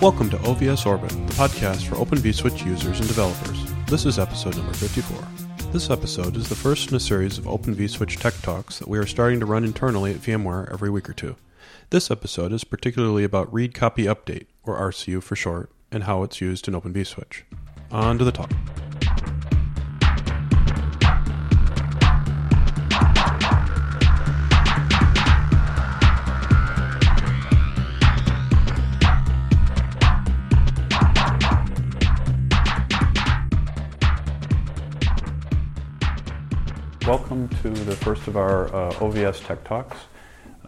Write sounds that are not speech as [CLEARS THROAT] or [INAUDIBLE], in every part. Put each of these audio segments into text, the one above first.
Welcome to OVS Orbit, the podcast for Open vSwitch users and developers. This is episode number 54. This episode is the first in a series of Open vSwitch Tech Talks that we are starting to run internally at VMware every week or two. This episode is particularly about Read Copy Update, or RCU for short, and how it's used in Open vSwitch. On to the talk. Welcome to the first of our uh, OVS Tech Talks.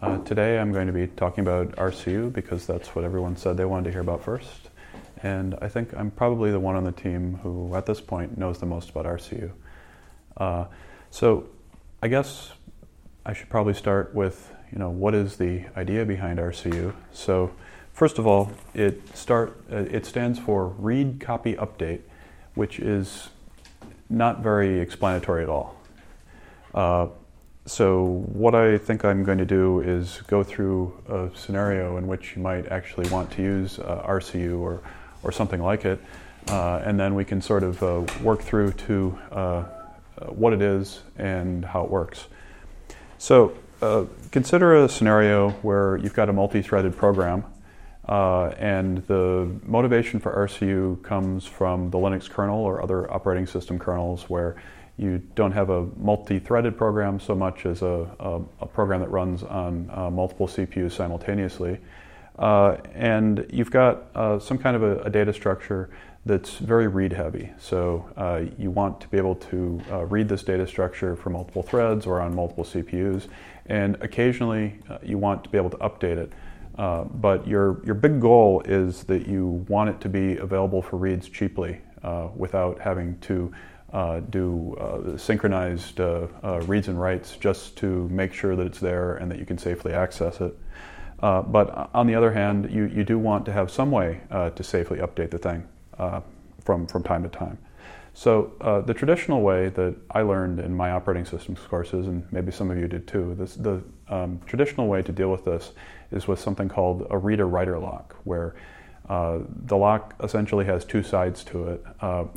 Uh, today I'm going to be talking about RCU because that's what everyone said they wanted to hear about first. And I think I'm probably the one on the team who, at this point, knows the most about RCU. Uh, so I guess I should probably start with, you know, what is the idea behind RCU? So first of all, it start uh, it stands for Read Copy Update, which is not very explanatory at all. Uh, so what I think I'm going to do is go through a scenario in which you might actually want to use uh, RCU or, or something like it, uh, and then we can sort of uh, work through to uh, what it is and how it works. So uh, consider a scenario where you've got a multi-threaded program and the motivation for RCU comes from the Linux kernel or other operating system kernels where you don't have a multi-threaded program so much as a, a, a program that runs on uh, multiple CPUs simultaneously. Uh, and you've got uh, some kind of a, a, data structure that's very read heavy. So uh, you want to be able to uh, read this data structure for multiple threads or on multiple CPUs. And occasionally uh, you want to be able to update it. but your, your big goal is that you want it to be available for reads cheaply without having to uh, do uh, synchronized uh, uh, reads and writes just to make sure that it's there and that you can safely access it. Uh, but on the other hand, you, you do want to have some way to safely update the thing from, from time to time. So the traditional way that I learned in my operating systems courses, and maybe some of you did too, this, the um, traditional way to deal with this is with something called a reader-writer lock, where the lock essentially has two sides to it.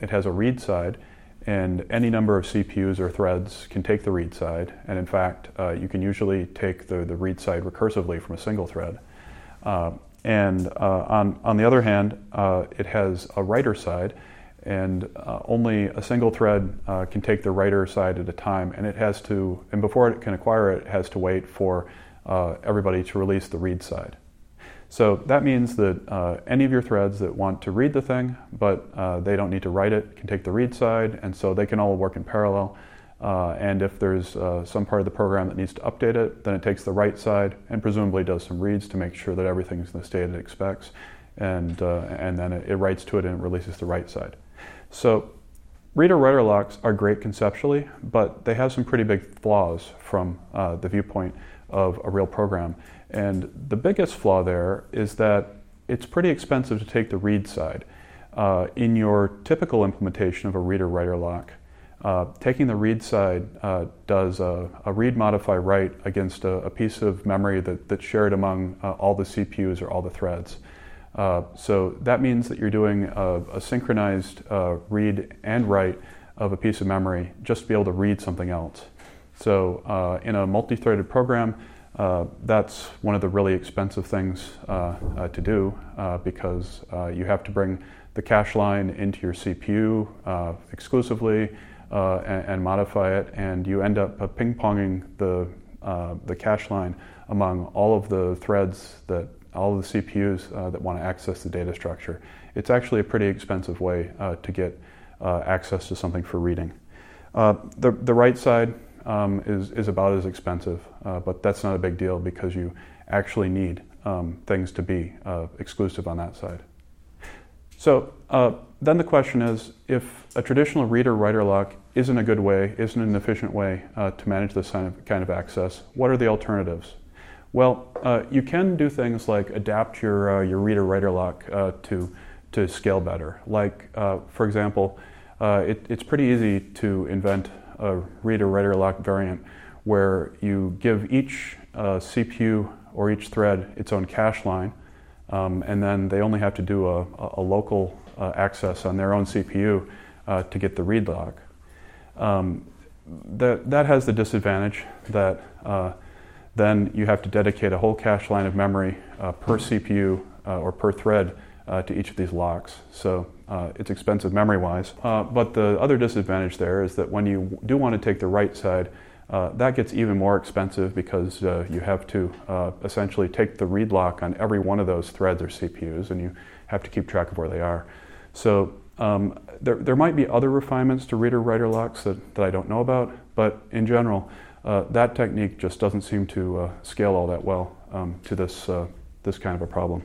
it has a read side, and any number of CPUs or threads can take the read side. And in fact, uh, you can usually take the, the read side recursively from a single thread. Uh, and uh, on, on the other hand, uh, it has a writer side, and uh, only a single thread can take the writer side at a time. And it has to, and before it can acquire it, it has to wait for everybody to release the read side. So that means that uh, any of your threads that want to read the thing, but uh, they don't need to write it, can take the read side, and so they can all work in parallel. Uh, and if there's uh, some part of the program that needs to update it, then it takes the write side and presumably does some reads to make sure that everything's in the state it expects, and, uh, and then it, it, writes to it and it releases the write side. So reader-writer locks are great conceptually, but they have some pretty big flaws from uh, the viewpoint of a real program. And the biggest flaw there is that it's pretty expensive to take the read side. Uh, in your typical implementation of a reader writer lock, uh, taking the read side uh, does a, a, read modify write against a, a, piece of memory that, that's shared among uh, all the CPUs or all the threads. Uh, so that means that you're doing a, a synchronized uh, read and write of a piece of memory just to be able to read something else. So in a multi-threaded program, uh, that's one of the really expensive things uh, uh, to do uh, because uh, you have to bring the cache line into your CPU uh, exclusively and, and, modify it, and you end up ping-ponging the the cache line among all of the threads that all of the CPUs that want to access the data structure. It's actually a pretty expensive way to get access to something for reading. the the write side um, is, is about as expensive, uh, but that's not a big deal because you actually need um, things to be uh, exclusive on that side. So uh, then the question is if a traditional reader writer lock isn't a good way, isn't an efficient way uh, to manage this kind of, kind of access, what are the alternatives? Well, uh, you can do things like adapt your, uh, your reader writer lock to, to scale better. Like, for example, it, it's pretty easy to invent a reader writer lock variant where you give each uh, CPU or each thread its own cache line, Um, and then they only have to do a, a local uh, access on their own CPU uh, to get the read lock. Um, that, that has the disadvantage that uh, then you have to dedicate a whole cache line of memory uh, per CPU uh, or per thread to each of these locks. So uh, it's expensive memory wise. Uh, but the other disadvantage there is that when you do want to take the right side, uh, that gets even more expensive because uh, you have to uh, essentially take the read lock on every one of those threads or CPUs and you have to keep track of where they are. So um, there, there might be other refinements to reader writer locks that, that I don't know about, but in general, that technique just doesn't seem to scale all that well um, to this, this kind of a problem.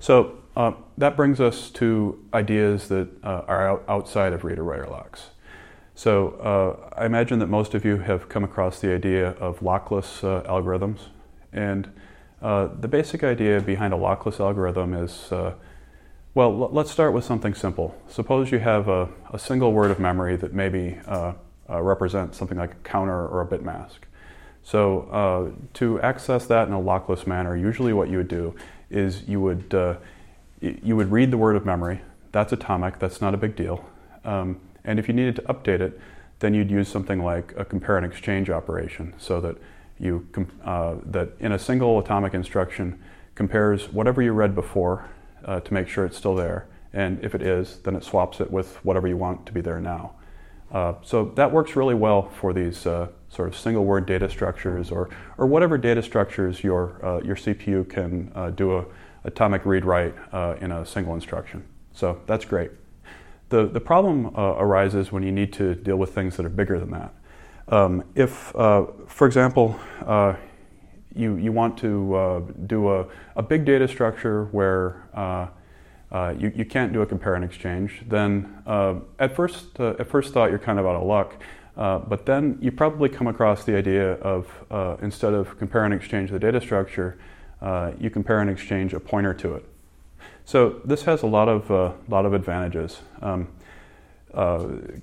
So uh, that brings us to ideas that uh, are out, outside of reader writer locks. So uh, I imagine that most of you have come across the idea of lockless uh, algorithms. And uh, the basic idea behind a lockless algorithm is uh, well, l- let's start with something simple. Suppose you have a, a single word of memory that maybe represents something like a counter or a bit mask. So, to access that in a lockless manner, usually what you would do is you would you would read the word of memory. That's atomic. That's not a big deal. Um, and if you needed to update it, then you'd use something like a compare and exchange operation, so that you uh, that in a single atomic instruction compares whatever you read before uh, to make sure it's still there, and if it is, then it swaps it with whatever you want to be there now. Uh, so that works really well for these uh, sort of single word data structures or, or whatever data structures your, uh, your CPU can uh, do a atomic read write uh, in a single instruction. So that's great. The, the problem uh, arises when you need to deal with things that are bigger than that. Um, if, for example, you, you want to do a, a big data structure where uh, you, you can't do a compare and exchange, then uh, at, first, uh, at first thought you're kind of out of luck. Uh, but then you probably come across the idea of uh, instead of compare and exchange the data structure, uh, you compare and exchange a pointer to it. So this has a lot of, lot of advantages. Um,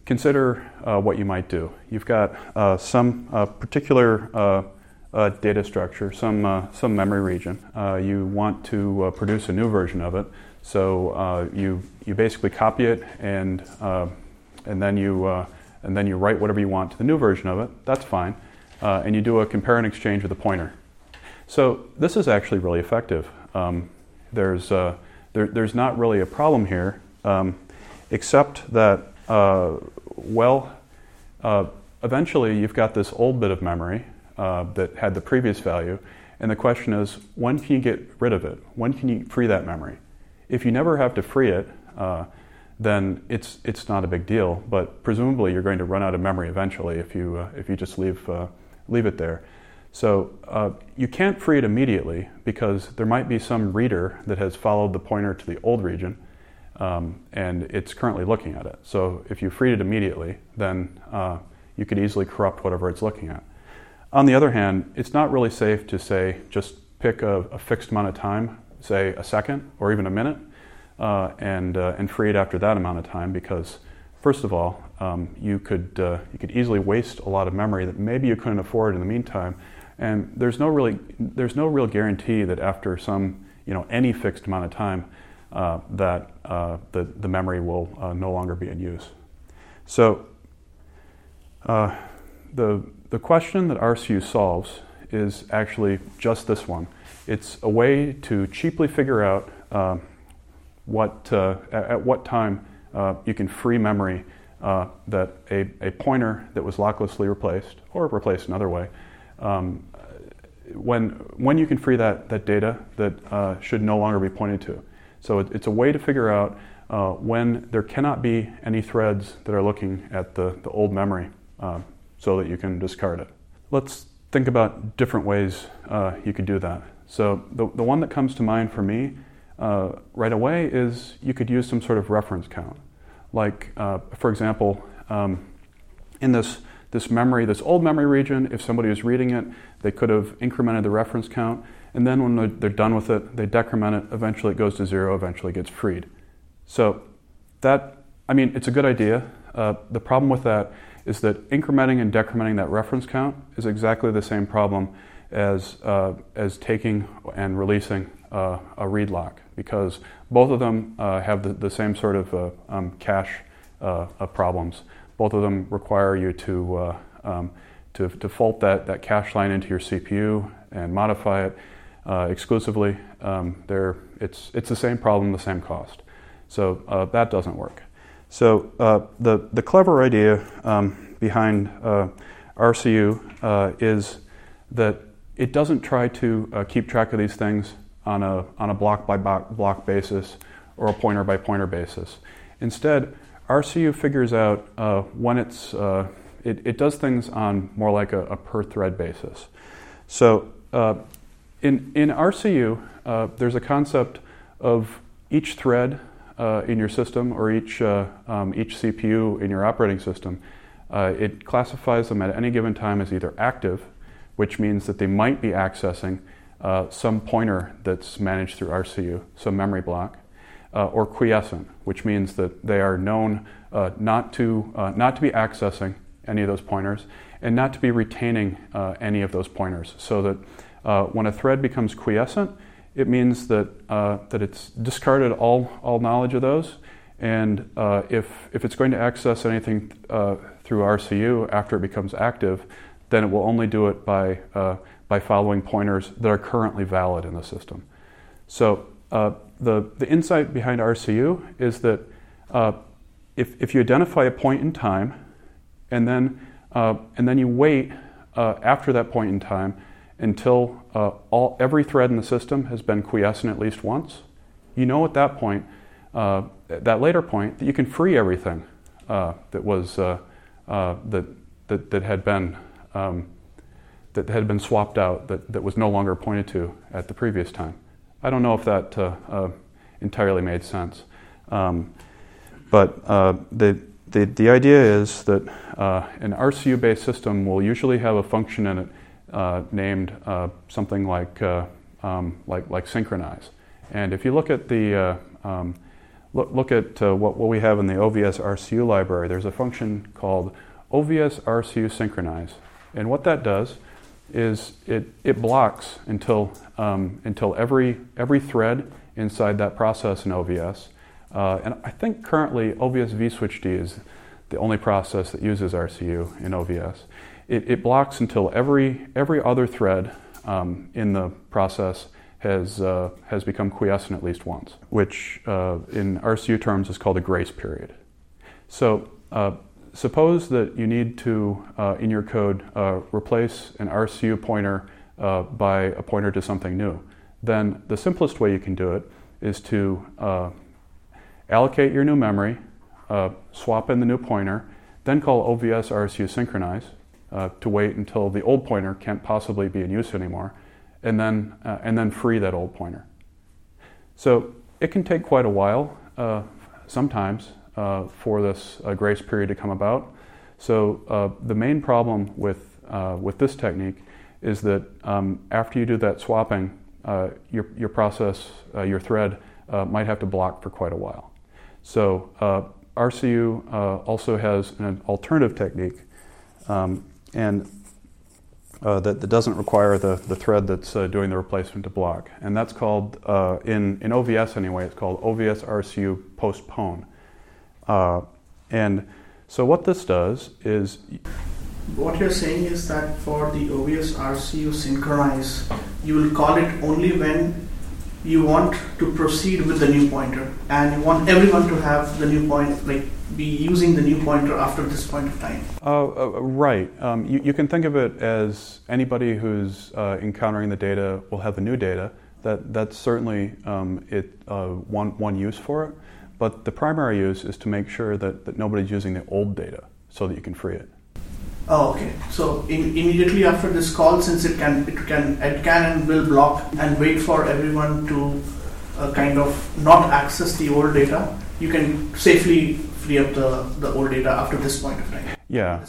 consider what you might do. You've got some particular data structure, some, some memory region. you want to produce a new version of it. So uh, you you basically copy it and uh, and then you uh, and then you write whatever you want to the new version of it. That's fine, uh, and you do a compare and exchange with a pointer. So this is actually really effective. Um, there's uh, there, there's not really a problem here, um, except that uh, well, eventually you've got this old bit of memory that had the previous value, and the question is, when can you get rid of it? When can you free that memory? If you never have to free it, uh, then it's it's not a big deal. But presumably, you're going to run out of memory eventually if you uh, if you just leave uh, leave it there. So uh, you can't free it immediately because there might be some reader that has followed the pointer to the old region, um, and it's currently looking at it. So if you freed it immediately, then uh, you could easily corrupt whatever it's looking at. On the other hand, it's not really safe to say just pick a, a fixed amount of time say a second or even a minute, uh, and uh, and free it after that amount of time because first of all, um, you could uh, you could easily waste a lot of memory that maybe you couldn't afford in the meantime, and there's no really there's no real guarantee that after some you know any fixed amount of time uh, that uh, the the memory will uh, no longer be in use. So the the question that RCU solves is actually just this one. It's a way to cheaply figure out uh, what, uh, at what time uh, you can free memory uh, that a, a pointer that was locklessly replaced or replaced another way, um, when, when you can free that, that data that uh, should no longer be pointed to. So it, it's a way to figure out uh, when there cannot be any threads that are looking at the, the old memory so that you can discard it. Let's think about different ways you could do that. So the, the one that comes to mind for me uh, right away is you could use some sort of reference count. Like, uh, for example, um, in this, this memory, this old memory region, if somebody was reading it, they could have incremented the reference count, and then when they're, they're done with it, they decrement it, eventually it goes to zero, eventually gets freed. So that, I mean, it's a good idea. Uh, the problem with that is that incrementing and decrementing that reference count is exactly the same problem as, uh, as taking and releasing uh, a read lock because both of them uh, have the, the, same sort of uh, um, cache uh, problems. Both of them require you to, uh, um, to, to fault that, that cache line into your CPU and modify it exclusively. Um, it's, it's the same problem, the same cost. So that doesn't work. So the, the clever idea um, behind RCU is that it doesn't try to uh, keep track of these things on a, on a block by block basis or a pointer by pointer basis. Instead, RCU figures out uh, when it's, uh, it, it, does things on more like a, a per thread basis. So uh, in, in RCU, uh, there's a concept of each thread uh, in your system or each, um, each CPU in your operating system. it classifies them at any given time as either active, which means that they might be accessing uh, some pointer that's managed through RCU, some memory block, uh, or quiescent, which means that they are known uh, not, to, uh, not to be accessing any of those pointers and not to be retaining uh, any of those pointers. So that uh, when a thread becomes quiescent, it means that, that it's discarded all, all knowledge of those. And if, if it's going to access anything through RCU after it becomes active, then it will only do it by, uh, by following pointers that are currently valid in the system. So uh, the, the insight behind RCU is that uh, if, if you identify a point in time and then, uh, and then you wait uh, after that point in time until uh, all, every thread in the system has been quiescent at least once, you know at that point, that later point, that you can free everything that was that, that, that had been um, that had been swapped out that, that was no longer pointed to at the previous time. I don't know if that uh, uh, entirely made sense. Um, but uh, the, the, the idea is that uh, an RCU based system will usually have a function in it uh, named something like, um, like, like synchronize. And if you look at the um, look, look at what, what we have in the OVS RCU library, there's a function called OVS RCU synchronize. And what that does is it, it blocks until, um, until every, every thread inside that process in OVS. Uh, and I think currently OVS vSwitchD is the only process that uses RCU in OVS. It, it blocks until every, every other thread um, in the process has, uh, has become quiescent at least once, which uh, in RCU terms is called a grace period. So uh, suppose that you need to, uh, in your code, uh, replace an RCU pointer uh, by a pointer to something new. Then the simplest way you can do it is to uh, allocate your new memory, uh, swap in the new pointer, then call OVS RCU synchronize uh, to wait until the old pointer can't possibly be in use anymore, and then, and then free that old pointer. So it can take quite a while sometimes uh, for this uh, grace period to come about. So uh, the main problem with with this technique is that um, after you do that swapping, your your process, your thread might have to block for quite a while. So RCU also has an alternative technique, um, and uh, that, that, doesn't require the, the thread that's uh, doing the replacement to block. And that's called, uh, in, in OVS anyway, it's called OVS RCU postpone. Uh, and so what this does is. What you're saying is that for the OVS RCU synchronize, you will call it only when you want to proceed with the new pointer and you want everyone to have the new point, like be using the new pointer after this point of time. Uh, uh, right. Um, you, you, can think of it as anybody who's uh, encountering the data will have the new data. That, that's certainly um, it, uh, one, one use for it. But the primary use is to make sure that, that nobody's using the old data so that you can free it. Oh, okay. So in, immediately after this call, since it can it can it can and will block and wait for everyone to uh, kind of not access the old data, you can safely free up the, the old data after this point of time. Yeah.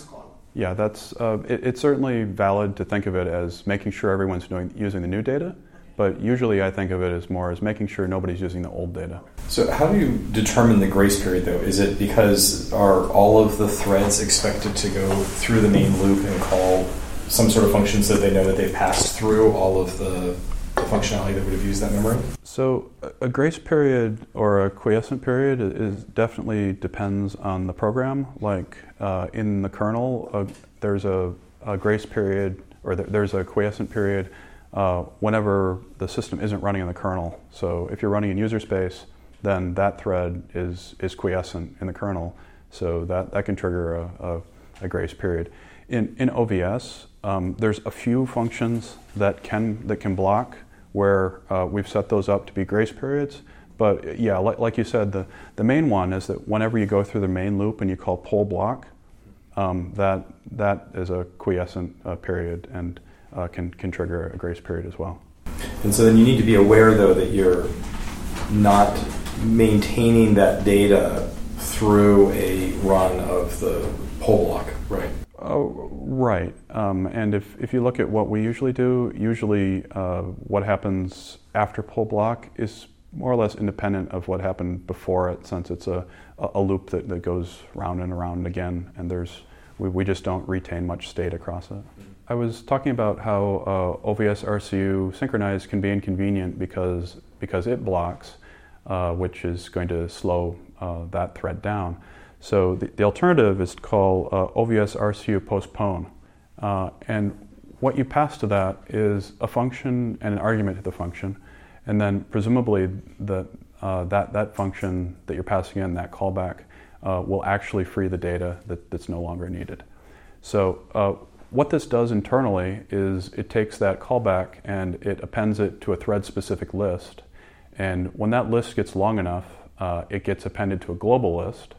Yeah, that's uh, it, it's certainly valid to think of it as making sure everyone's doing, using the new data, but usually I think of it as more as making sure nobody's using the old data. So how do you determine the grace period though? Is it because are all of the threads expected to go through the main loop and call some sort of function so they know that they've passed through all of the, the functionality that would have used that memory? So a grace period or a quiescent period is definitely depends on the program. Like uh, in the kernel, uh, there's a, a, grace period or there's a quiescent period uh, whenever the system isn't running in the kernel. So if you're running in user space, then that thread is, is quiescent in the kernel. So that, that can trigger a, a, a grace period. In, in OVS, um, there's a few functions that can, that can block where uh, we've set those up to be grace periods. But yeah, like, like, you said, the, the main one is that whenever you go through the main loop and you call poll block, um, that, that is a quiescent uh, period and uh, can, can trigger a grace period as well. And so then you need to be aware, though, that you're not maintaining that data through a run of the poll block, right? Oh, right. Um, and if, if you look at what we usually do, usually uh, what happens after poll block is more or less independent of what happened before it, since it's a, a loop that, that goes round and around again, and there's we, we just don't retain much state across it. I was talking about how uh, OVS RCU synchronize can be inconvenient because because it blocks, uh, which is going to slow uh, that thread down. So the, the alternative is to call uh, OVS RCU postpone. Uh, and what you pass to that is a function and an argument to the function. And then presumably the, uh, that, that function that you're passing in, that callback, will actually free the data that, that's no longer needed. So what this does internally is it takes that callback and it appends it to a thread-specific list. And when that list gets long enough, uh, it gets appended to a global list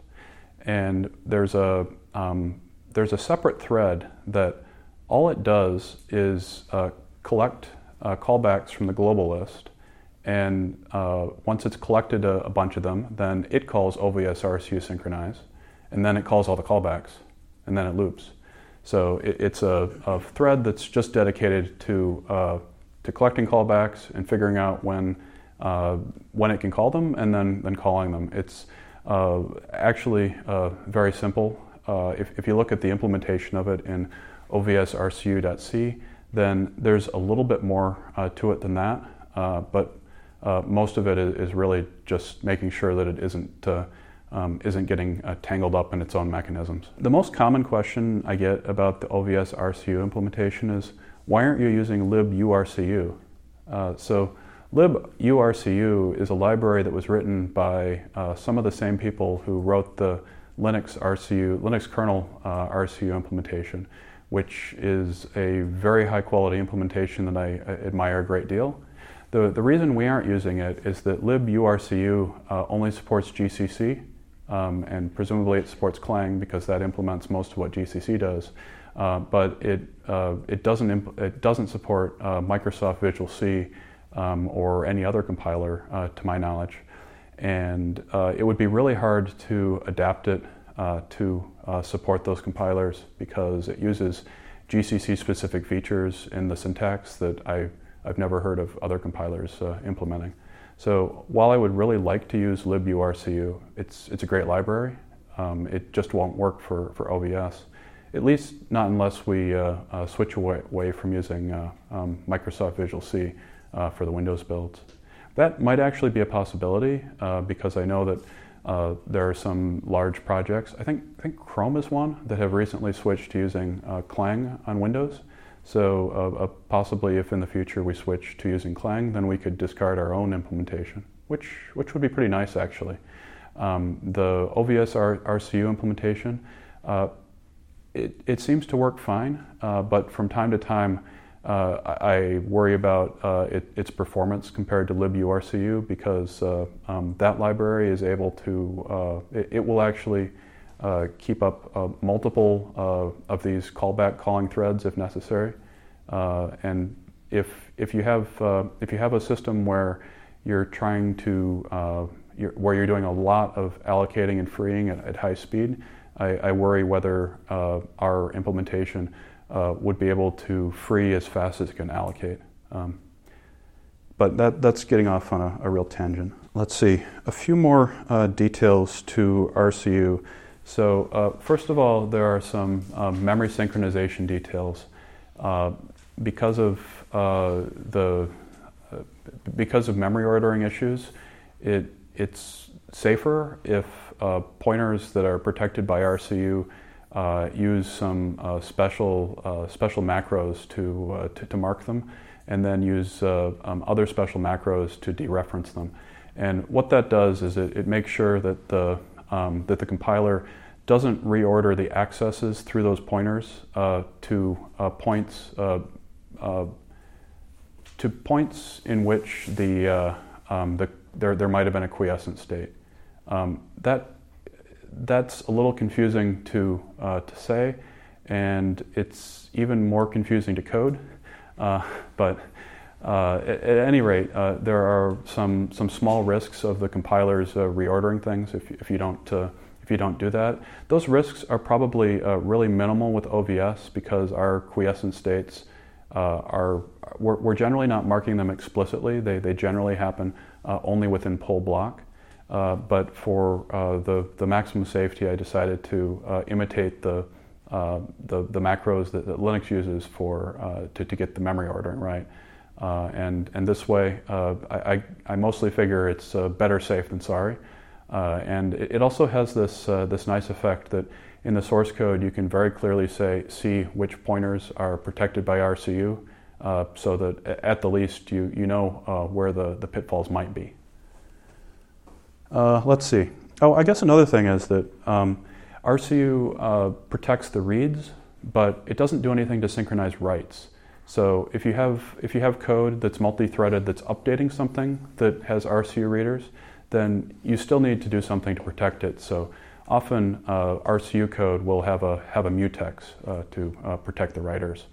and there's a um, there's a separate thread that all it does is uh, collect uh, callbacks from the global list, and uh, once it's collected a, a, bunch of them, then it calls OVS RCU synchronize, and then it calls all the callbacks, and then it loops. So it, it's a, a, thread that's just dedicated to uh, to collecting callbacks and figuring out when uh, when it can call them, and then then calling them. It's uh, actually, uh, very simple. Uh, if, if, you look at the implementation of it in ovsrcu.c, then there's a little bit more uh, to it than that, but most of it is, really just making sure that it isn't, um, isn't getting tangled up in its own mechanisms. The most common question I get about the OVS RCU implementation is, why aren't you using liburcu? so liburcu is a library that was written by uh, some of the same people who wrote the Linux RCU, Linux kernel uh, RCU implementation, which is a very high quality implementation that I, I admire a great deal. The, the reason we aren't using it is that liburcu uh, only supports GCC, um, and presumably it supports Clang because that implements most of what GCC does. Uh, but it, uh, it, doesn't imp- it doesn't support uh, Microsoft Visual C um, or any other compiler, uh, to my knowledge. And uh, it would be really hard to adapt it uh, to support those compilers because it uses GCC specific features in the syntax that I, I've never heard of other compilers implementing. So while I would really like to use liburcu, it's, it's a great library. Um, it just won't work for, for OVS at least not unless we uh, uh, switch away, away, from using uh, um, Microsoft Visual C, uh, for the Windows builds. That might actually be a possibility uh, because I know that uh, there are some large projects. I think, I think Chrome is one that have recently switched to using Clang on Windows. So uh, uh, possibly if in the future we switch to using Clang, then we could discard our own implementation, which, which would be pretty nice actually. Um, the OVS R- RCU implementation, it, it seems to work fine, but from time to time, uh, I worry about uh, it, its performance compared to liburcu because uh, um, that library is able to, uh, it, it, will actually uh, keep up uh, multiple of these callback calling threads if necessary. and if, if, you have, if you have a system where you're trying to, you're, where you're doing a lot of allocating and freeing at, at high speed, I, I worry whether our implementation uh, would be able to free as fast as it can allocate. Um, but that, that's getting off on a, a, real tangent. Let's see, a few more uh, details to RCU. So, uh, first of all, there are some um, memory synchronization details. Uh, because of uh, the because of memory ordering issues, it, it's safer if uh, pointers that are protected by RCU uh, use some uh, special, uh, special macros to, uh, to, to, mark them, and then use uh, um, other special macros to dereference them. And what that does is it, it makes sure that the, um, that the compiler doesn't reorder the accesses through those pointers to points to points in which the, um, the there, there might have been a quiescent state. Um, that, that's a little confusing to, uh, to say, and it's even more confusing to code. Uh, but uh, at, at, any rate, uh, there are some, some small risks of the compilers uh, reordering things if, if, you don't, uh, if you don't do that. Those risks are probably really minimal with OVS because our quiescent states are, we're, we're, generally not marking them explicitly. They, they generally happen only within poll block. Uh, but for uh, the, the maximum safety, I decided to uh, imitate the, the, the, macros that, that, Linux uses for, to, to get the memory ordering right. And, and this way, I, I, mostly figure it's better safe than sorry. and it, it, also has this, this nice effect that in the source code, you can very clearly say, see which pointers are protected by RCU, uh, so that at the least you, you know uh, where the, the pitfalls might be. Uh, let's see. Oh, I guess another thing is that um, RCU uh, protects the reads, but it doesn't do anything to synchronize writes. So if you have if you have code that's multi-threaded that's updating something that has RCU readers, then you still need to do something to protect it. So often uh, RCU code will have a have a mutex uh, to uh, protect the writers.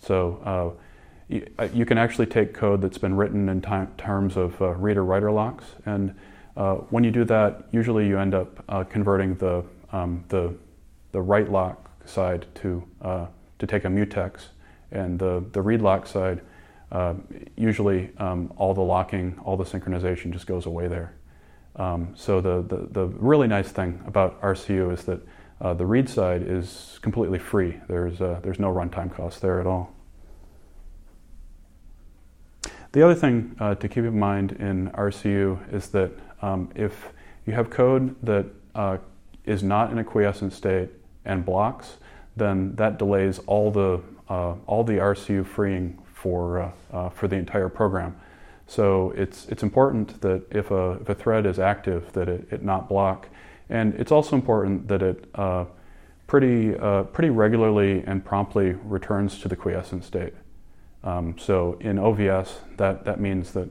So uh, you, you, can actually take code that's been written in terms of reader-writer locks and uh, when you do that, usually you end up uh, converting the, um, the, the write lock side to, uh, to take a mutex, and the, the read lock side, uh, usually um, all the locking, all the synchronization just goes away there. Um, so the, the, the, really nice thing about RCU is that uh, the read side is completely free. There's, uh, there's no runtime cost there at all. The other thing uh, to keep in mind in RCU is that um, if you have code that uh, is not in a quiescent state and blocks, then that delays all the uh, all the RCU freeing for uh, uh, for the entire program. So it's it's important that if a if a thread is active, that it, it not block, and it's also important that it uh, pretty uh, pretty regularly and promptly returns to the quiescent state. Um, so in OVS, that that means that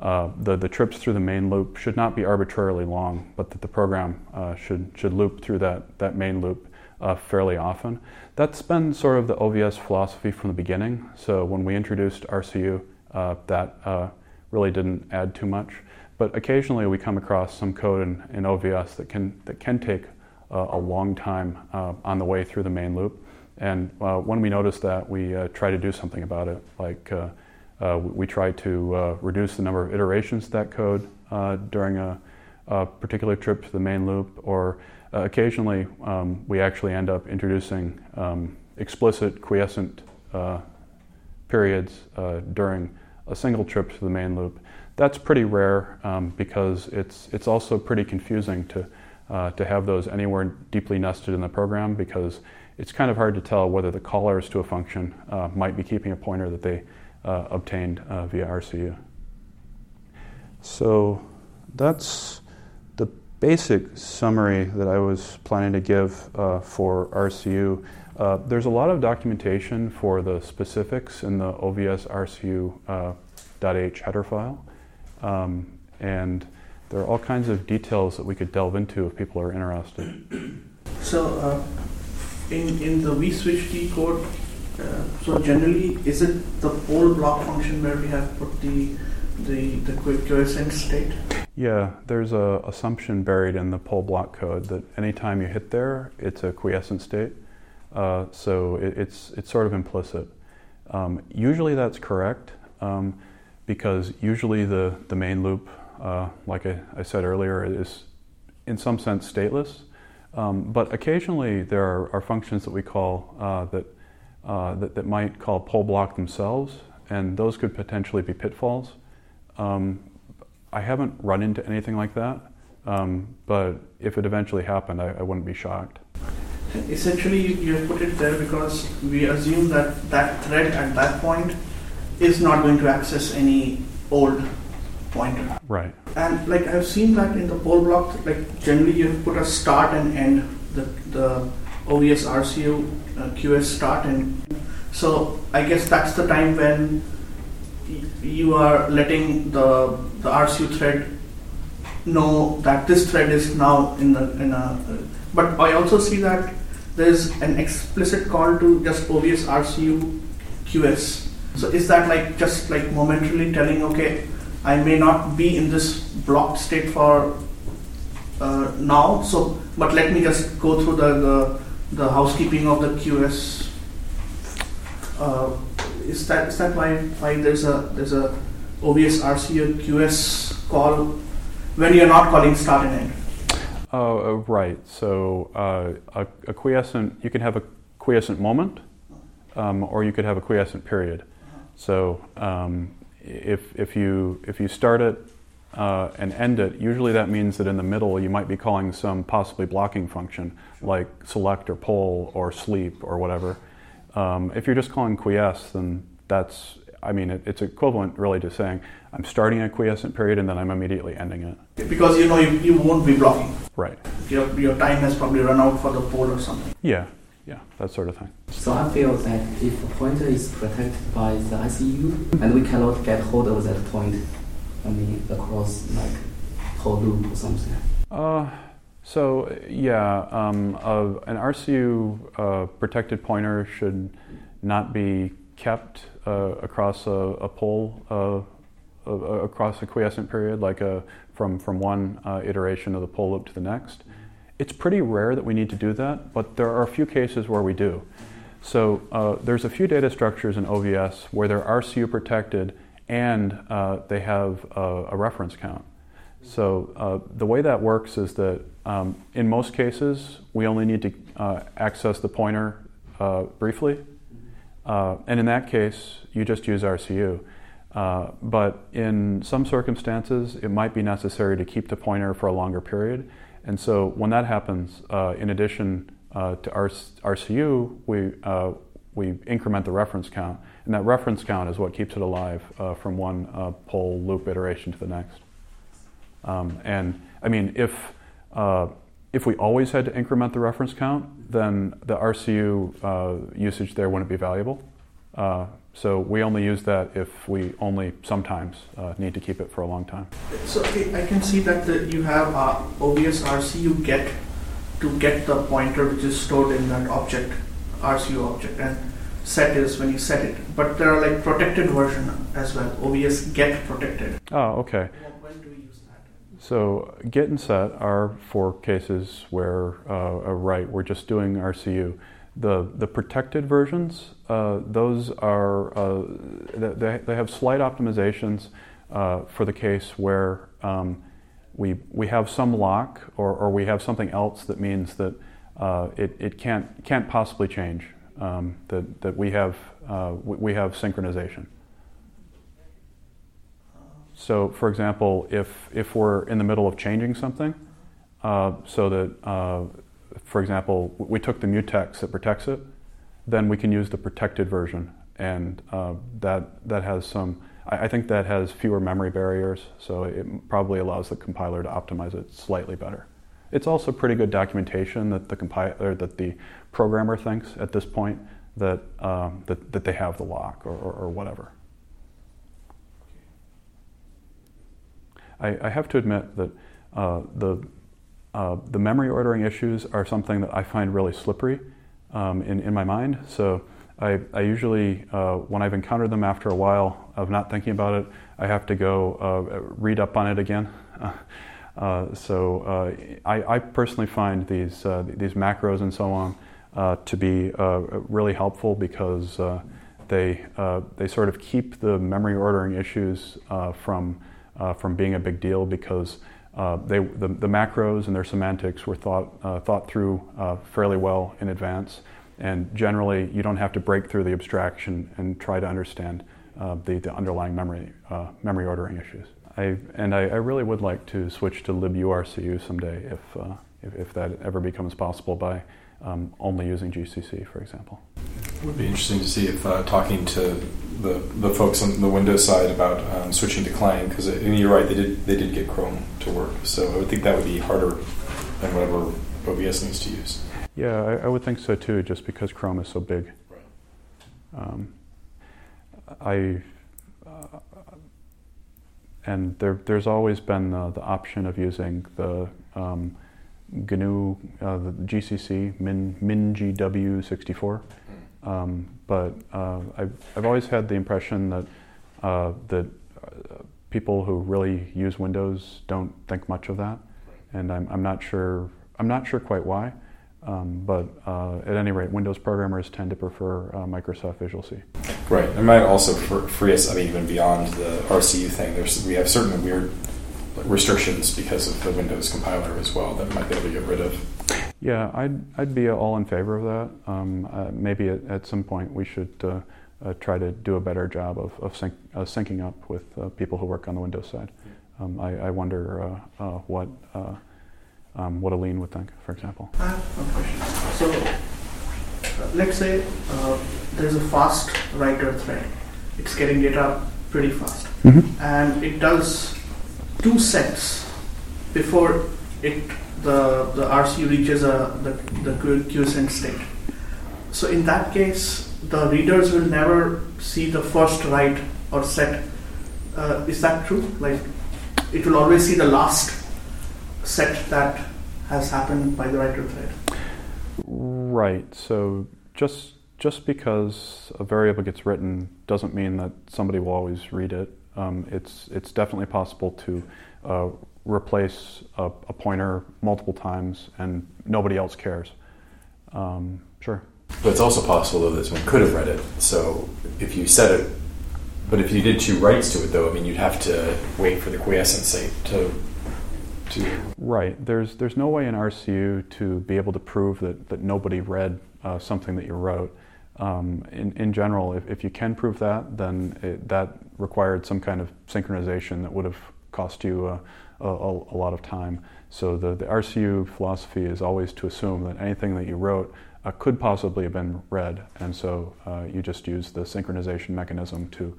uh, the, the trips through the main loop should not be arbitrarily long, but that the program uh, should, should loop through that, that main loop uh, fairly often. That's been sort of the OVS philosophy from the beginning. So when we introduced RCU, uh, that uh, really didn't add too much. But occasionally we come across some code in, in OVS that can, that can take a long time on the way through the main loop. And when we notice that, we try to do something about it, like uh, we try to uh, reduce the number of iterations that code uh, during a, a, particular trip to the main loop, or uh, occasionally um, we actually end up introducing um, explicit quiescent uh, periods uh, during a single trip to the main loop. That's pretty rare um, because it's, it's also pretty confusing to, to have those anywhere deeply nested in the program because it's kind of hard to tell whether the callers to a function might be keeping a pointer that they uh, obtained uh, via RCU. So that's basic summary that I was planning to give uh, for RCU. Uh, there's a lot of documentation for the specifics in the OVS RCU uh, .h header file. Um, and there are all kinds of details that we could delve into if people are interested. [CLEARS THROAT] So, uh, in, in the vSwitch code, uh, so generally, is it the poll block function where we have put the the the quick quiescent state? Yeah, there's a assumption buried in the poll block code that anytime you hit there, it's a quiescent state. Uh, so it, it's it's sort of implicit. Um, usually that's correct um, because usually the the main loop, uh, like I, I, said earlier, is in some sense stateless. Um, but occasionally there are, are, functions that we call uh, that uh, that, that might call poll block themselves, and those could potentially be pitfalls. Um, I haven't run into anything like that, um, but if it eventually happened, I, I wouldn't be shocked. Essentially, you have put it there because we assume that that thread at that point is not going to access any old pointer. Right. And like I've seen that in the poll block, like generally you put a start and end the the OVS RCU uh, QS start and so I guess that's the time when you are letting the the RCU thread know that this thread is now in the in a. But I also see that there's an explicit call to just OVS RCU QS. So is that like just like momentarily telling okay, I may not be in this blocked state for uh, now. So, but let me just go through the the, the housekeeping of the QS. Uh, is that is that why why there's a there's a OVS RCU QS call when you're not calling start and end? Uh, right. So uh, a, a, quiescent, you can have a quiescent moment, um, or you could have a quiescent period. So um, if if you if you start it uh, and end it, usually that means that in the middle you might be calling some possibly blocking function like select or poll or sleep or whatever. Um, if you're just calling quiesce, then that's I mean it, it's equivalent really to saying I'm starting a quiescent period and then I'm immediately ending it. Because you know you, you won't be blocking. Right. Your, your time has probably run out for the poll or something. Yeah, yeah, that sort of thing. So I feel that if a pointer is protected by the RCU and we cannot get hold of that point, I mean across like whole loop or something. Uh, so yeah, um, uh, an RCU uh, protected pointer should not be kept uh, across a, a poll uh, across a quiescent period, like a, from, from one uh, iteration of the poll loop to the next. It's pretty rare that we need to do that, but there are a few cases where we do. So uh, there's a few data structures in OVS where they're RCU protected and uh, they have a, a, reference count. So uh, the way that works is that um, in most cases we only need to uh, access the pointer uh, briefly, and in that case you just use RCU. Uh, but in some circumstances, it might be necessary to keep the pointer for a longer period. And so when that happens, uh, in addition uh, to RCU, we, uh, we increment the reference count. And that reference count is what keeps it alive uh, from one poll loop iteration to the next. Um, and I mean, if, if we always had to increment the reference count, then the RCU usage there wouldn't be valuable. So we only use that if we only sometimes uh, need to keep it for a long time. So I can see that the, you have uh, OVS RCU get to get the pointer which is stored in that object, RCU object, and set is when you set it. But there are like protected version as well. OVS get protected. Oh, okay. When do we use that? So get and set are for cases where, uh, uh right, we're just doing RCU. The, the protected versions, uh, those are, uh, they, they have slight optimizations uh, for the case where um, we, we have some lock or, or we have something else that means that uh, it, it can't, can't possibly change, um, that, that we, have, uh, we have synchronization. So, for example, if, if we're in the middle of changing something, uh, so that for example, we took the mutex that protects it, then we can use the protected version, and uh, that that has some. I, I, think that has fewer memory barriers, so it probably allows the compiler to optimize it slightly better. It's also pretty good documentation that the compiler that the programmer thinks at this point that um, that, that they have the lock or, or, or whatever. I, I, have to admit that uh, the uh, the memory ordering issues are something that I find really slippery um, in, in my mind. So I, I usually, uh, when I've encountered them after a while of not thinking about it, I have to go uh, read up on it again. [LAUGHS] Uh, so uh, I, I, personally find these, these macros and so on to be really helpful because they, they sort of keep the memory ordering issues from, from being a big deal because uh, they, the, the, macros and their semantics were thought, uh, thought through uh, fairly well in advance. And generally, you don't have to break through the abstraction and try to understand uh, the, the underlying memory uh, memory ordering issues. I, and I, I, really would like to switch to liburcu someday if, uh, if, if, that ever becomes possible by um, only using GCC, for example. It would be interesting to see if uh, talking to the, the folks on the Windows side about um, switching to Clang, because you're right, they did they did get Chrome to work, so I would think that would be harder than whatever OBS needs to use. Yeah, I, I would think so too, just because Chrome is so big. Right. Um, I uh, and there, there's always been uh, the option of using the um, GNU, uh, the GCC Min MinGW64, um, but uh, I've, I've always had the impression that uh, that uh, people who really use Windows don't think much of that, and I'm, I'm not sure I'm not sure quite why. Um, but uh, at any rate, Windows programmers tend to prefer uh, Microsoft Visual C. Right. It might also free us. I mean, even beyond the RCU thing, there's we have certain weird restrictions because of the Windows compiler as well that might be able to get rid of. Yeah, I'd I'd be all in favor of that. Um, uh, maybe at, at, some point we should. Uh, uh, try to do a better job of, of sync, uh, syncing up with people who work on the Windows side. Um, I, I, wonder what um, what Alin would think, for example. I have a question. So, uh, let's say uh, there's a fast writer thread. It's getting data pretty fast, mm-hmm. and it does two sets before it the the RCU reaches a the the quiescent state. So in that case, the readers will never see the first write or set. Uh, is that true? Like, it will always see the last set that has happened by the writer thread. Right. So just just because a variable gets written doesn't mean that somebody will always read it. Um, it's it's definitely possible to uh, replace a, a, pointer multiple times and nobody else cares. Um, sure. But it's also possible though that someone could have read it. So if you set it, but if you did two writes to it though, I mean you'd have to wait for the quiescent state to to right. There's there's no way in RCU to be able to prove that that nobody read uh, something that you wrote. Um, in, in general, if, if you can prove that, then it, that required some kind of synchronization that would have cost you uh, a, a, a, lot of time. So the, the RCU philosophy is always to assume that anything that you wrote uh, could possibly have been read, and so uh, you just use the synchronization mechanism to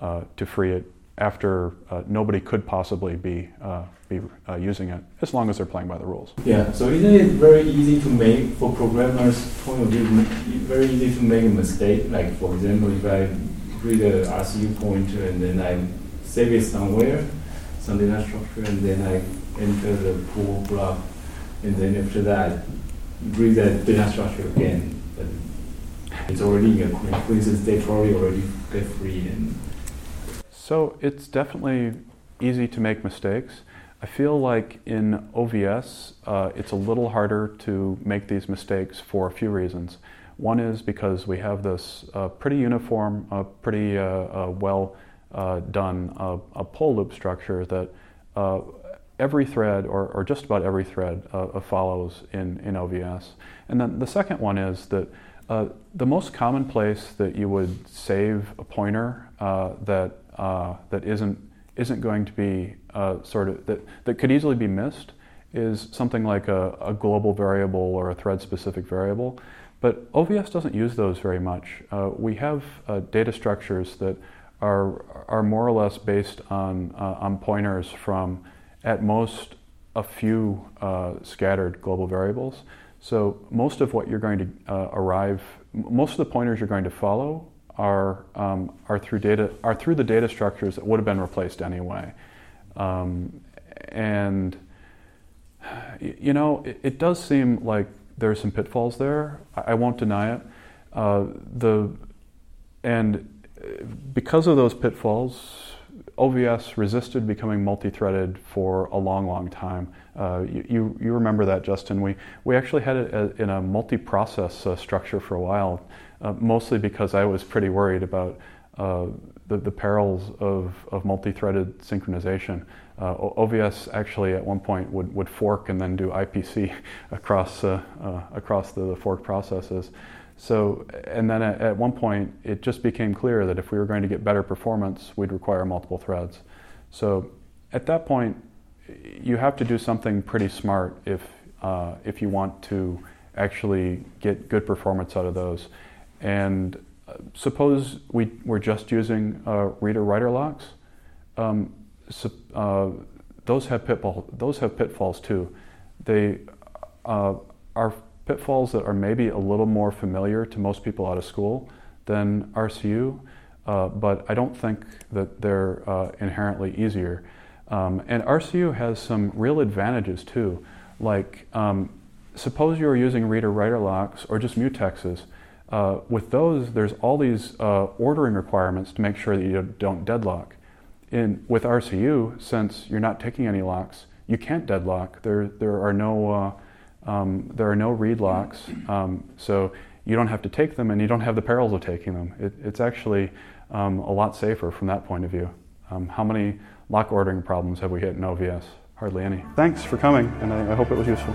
uh, to free it after uh, nobody could possibly be uh, be using it as long as they're playing by the rules. Yeah. So isn't it very easy to make for programmers' point of view? Very easy to make a mistake. Like for example, if I read a RCU pointer and then I save it somewhere, some data structure, and then I enter the poll block, and then after that read that data structure again. But it's already in a quiescent state, probably already get free and so it's definitely easy to make mistakes. I feel like in OVS, uh, it's a little harder to make these mistakes for a few reasons. One is because we have this uh, pretty uniform, uh, pretty uh, uh, well uh, done a poll loop structure that every thread, or, or, just about every thread, follows in, in OVS. And then the second one is that the most common place that you would save a pointer that that isn't isn't going to be sort of that, that could easily be missed is something like a, a global variable or a thread specific variable. But OVS doesn't use those very much. Uh, we have uh, data structures that are, are more or less based on, uh, on pointers from at most a few uh, scattered global variables. So most of what you're going to arrive, most of the pointers you're going to follow are, um, are, through data, are through the data structures that would have been replaced anyway. Um, and, you know, it, it, does seem like there are some pitfalls there. I, I won't deny it. Uh, the, and because of those pitfalls, OVS resisted becoming multi-threaded for a long, long time. Uh, you, you, remember that, Justin. We, we actually had it in a multi-process uh, structure for a while uh, mostly because I was pretty worried about uh, the, the, perils of, of multi-threaded synchronization. Uh, OVS actually at one point would, would fork and then do IPC [LAUGHS] across, uh, uh, across the, the fork processes. So, and then at, at one point, it just became clear that if we were going to get better performance, we'd require multiple threads. So, at that point, you have to do something pretty smart if uh, if you want to actually get good performance out of those. And uh, suppose we were just using uh, reader-writer locks. Um, uh, those have pitfall, those have pitfalls too. They uh, are pitfalls that are maybe a little more familiar to most people out of school than RCU, uh, but I don't think that they're uh, inherently easier. Um, and RCU has some real advantages too. Like, um, suppose you are using reader writer locks or just mutexes. Uh, with those, there's all these uh, ordering requirements to make sure that you don't deadlock. In, with RCU, since you're not taking any locks, you can't deadlock. There, there are no uh, um, there are no read locks, um, so you don't have to take them and you don't have the perils of taking them. It, it's actually um, a lot safer from that point of view. Um, how many lock ordering problems have we hit in OVS? Hardly any. Thanks for coming, and I, I hope it was useful.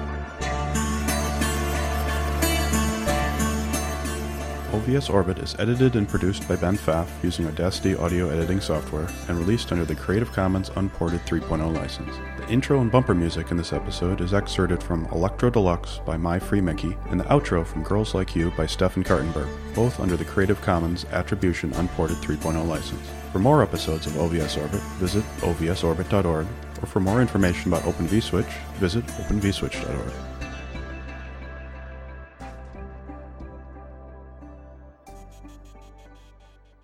OVS Orbit is edited and produced by Ben Pfaff using Audacity audio editing software and released under the Creative Commons Unported 3.0 license. The intro and bumper music in this episode is excerpted from Electro Deluxe by My Free Mickey and the outro from Girls Like You by Stefan Kartenberg, both under the Creative Commons Attribution Unported 3.0 license. For more episodes of OVS Orbit, visit ovsorbit.org, or for more information about Open vSwitch, visit openvswitch.org.